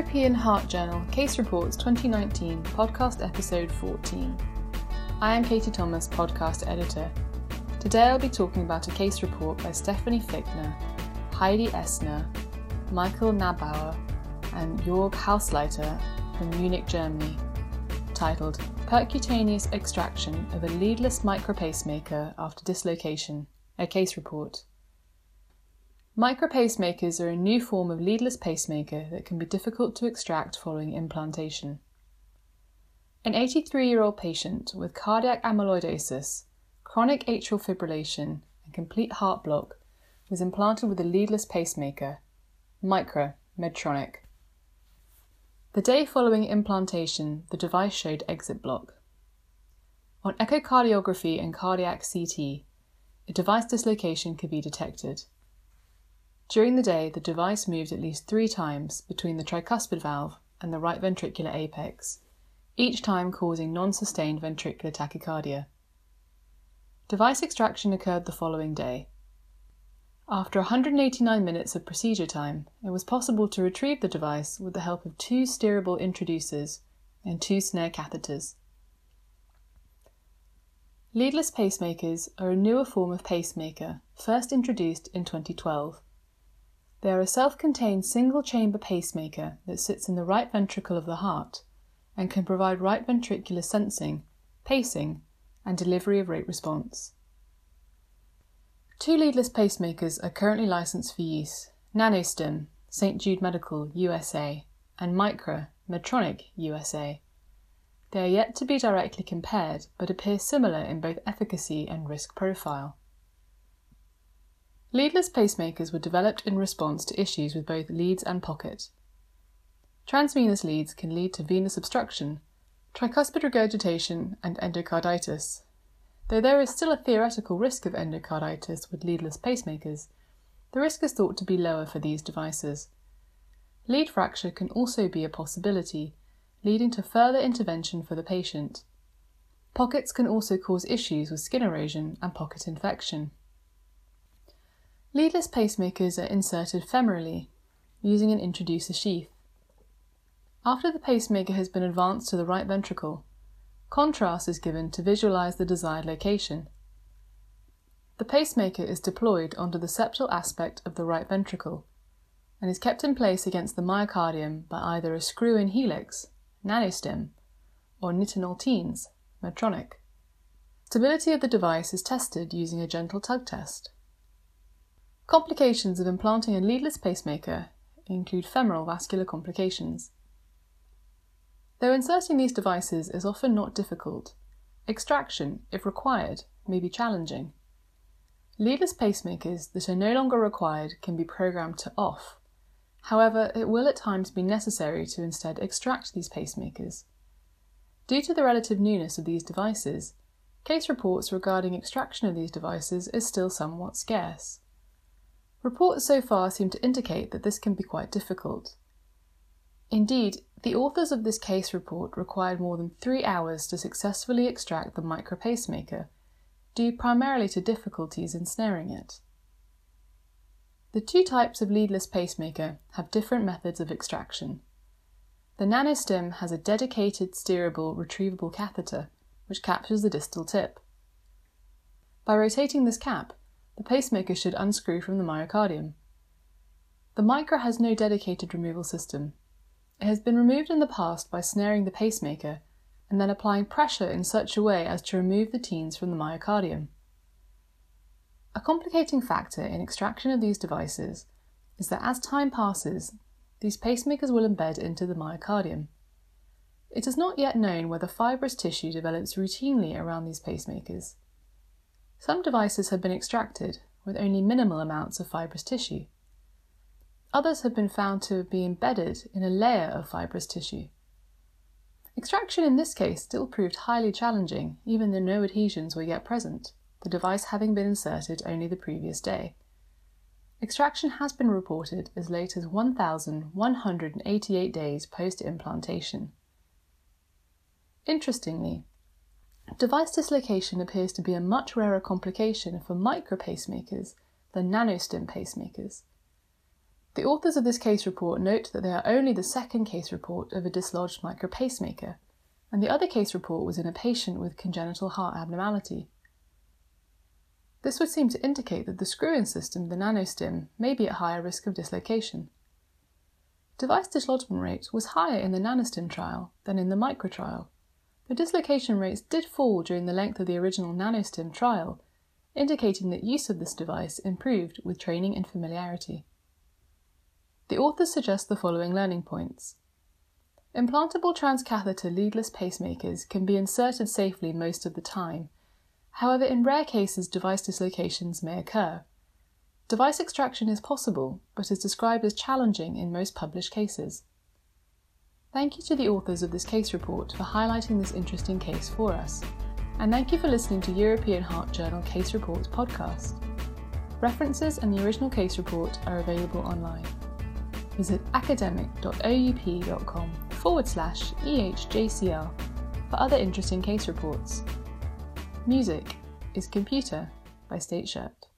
European Heart Journal Case Reports 2019 Podcast Episode 14. I am Katie Thomas, podcast editor. Today I'll be talking about a case report by Stephanie Fichtner, Heidi Estner, Michael Näbauer, and Jörg Hausleiter from Munich, Germany, titled Percutaneous Extraction of a Leadless Micra Pacemaker After Dislocation, a case report. Micra pacemakers are a new form of leadless pacemaker that can be difficult to extract following implantation. An 83 year old patient with cardiac amyloidosis, chronic atrial fibrillation, and complete heart block was implanted with a leadless pacemaker, Micra Medtronic. The day following implantation, the device showed exit block. On echocardiography and cardiac CT, a device dislocation could be detected. During the day, the device moved at least three times between the tricuspid valve and the right ventricular apex, each time causing non sustained ventricular tachycardia. Device extraction occurred the following day. After 189 minutes of procedure time, it was possible to retrieve the device with the help of two steerable introducers and two snare catheters. Leadless pacemakers are a newer form of pacemaker, first introduced in 2012. They are a self contained single chamber pacemaker that sits in the right ventricle of the heart and can provide right ventricular sensing, pacing, and delivery of rate response. Two leadless pacemakers are currently licensed for use NanoStim, St. Jude Medical, USA, and Micra, Medtronic, USA. They are yet to be directly compared, but appear similar in both efficacy and risk profile. Leadless pacemakers were developed in response to issues with both leads and pocket. Transvenous leads can lead to venous obstruction, tricuspid regurgitation, and endocarditis. Though there is still a theoretical risk of endocarditis with leadless pacemakers, the risk is thought to be lower for these devices. Lead fracture can also be a possibility, leading to further intervention for the patient. Pockets can also cause issues with skin erosion and pocket infection. Leadless pacemakers are inserted femorally, using an introducer sheath. After the pacemaker has been advanced to the right ventricle, contrast is given to visualize the desired location. The pacemaker is deployed onto the septal aspect of the right ventricle and is kept in place against the myocardium by either a screw-in helix, nanostim, or nitinol tines, Medtronic. Stability of the device is tested using a gentle tug test. Complications of implanting a leadless pacemaker include femoral vascular complications. Though inserting these devices is often not difficult, extraction, if required, may be challenging. Leadless pacemakers that are no longer required can be programmed to off. However, it will at times be necessary to instead extract these pacemakers. Due to the relative newness of these devices, case reports regarding extraction of these devices is still somewhat scarce. Reports so far seem to indicate that this can be quite difficult. Indeed, the authors of this case report required more than three hours to successfully extract the Micra pacemaker, due primarily to difficulties in snaring it. The two types of leadless pacemaker have different methods of extraction. The nanostim has a dedicated steerable retrievable catheter which captures the distal tip. By rotating this cap, the pacemaker should unscrew from the myocardium. The Micra has no dedicated removal system. It has been removed in the past by snaring the pacemaker and then applying pressure in such a way as to remove the tines from the myocardium. A complicating factor in extraction of these devices is that as time passes, these pacemakers will embed into the myocardium. It is not yet known whether fibrous tissue develops routinely around these pacemakers. Some devices have been extracted with only minimal amounts of fibrous tissue. Others have been found to be embedded in a layer of fibrous tissue. Extraction in this case still proved highly challenging, even though no adhesions were yet present, the device having been inserted only the previous day. Extraction has been reported as late as 1,188 days post implantation. Interestingly, Device dislocation appears to be a much rarer complication for Micra pacemakers than nanostim pacemakers. The authors of this case report note that they are only the second case report of a dislodged Micra pacemaker, and the other case report was in a patient with congenital heart abnormality. This would seem to indicate that the screw-in system, the nanostim, may be at higher risk of dislocation. Device dislodgement rate was higher in the nanostim trial than in the Micra trial. The dislocation rates did fall during the length of the original nanostim trial, indicating that use of this device improved with training and familiarity. The authors suggest the following learning points. Implantable transcatheter leadless pacemakers can be inserted safely most of the time. However, in rare cases, device dislocations may occur. Device extraction is possible, but is described as challenging in most published cases. Thank you to the authors of this case report for highlighting this interesting case for us, and thank you for listening to European Heart Journal Case Reports podcast. References and the original case report are available online visit academic.oup.com forward slash EHJCR for other interesting case reports. Music is Computer by State Shirt.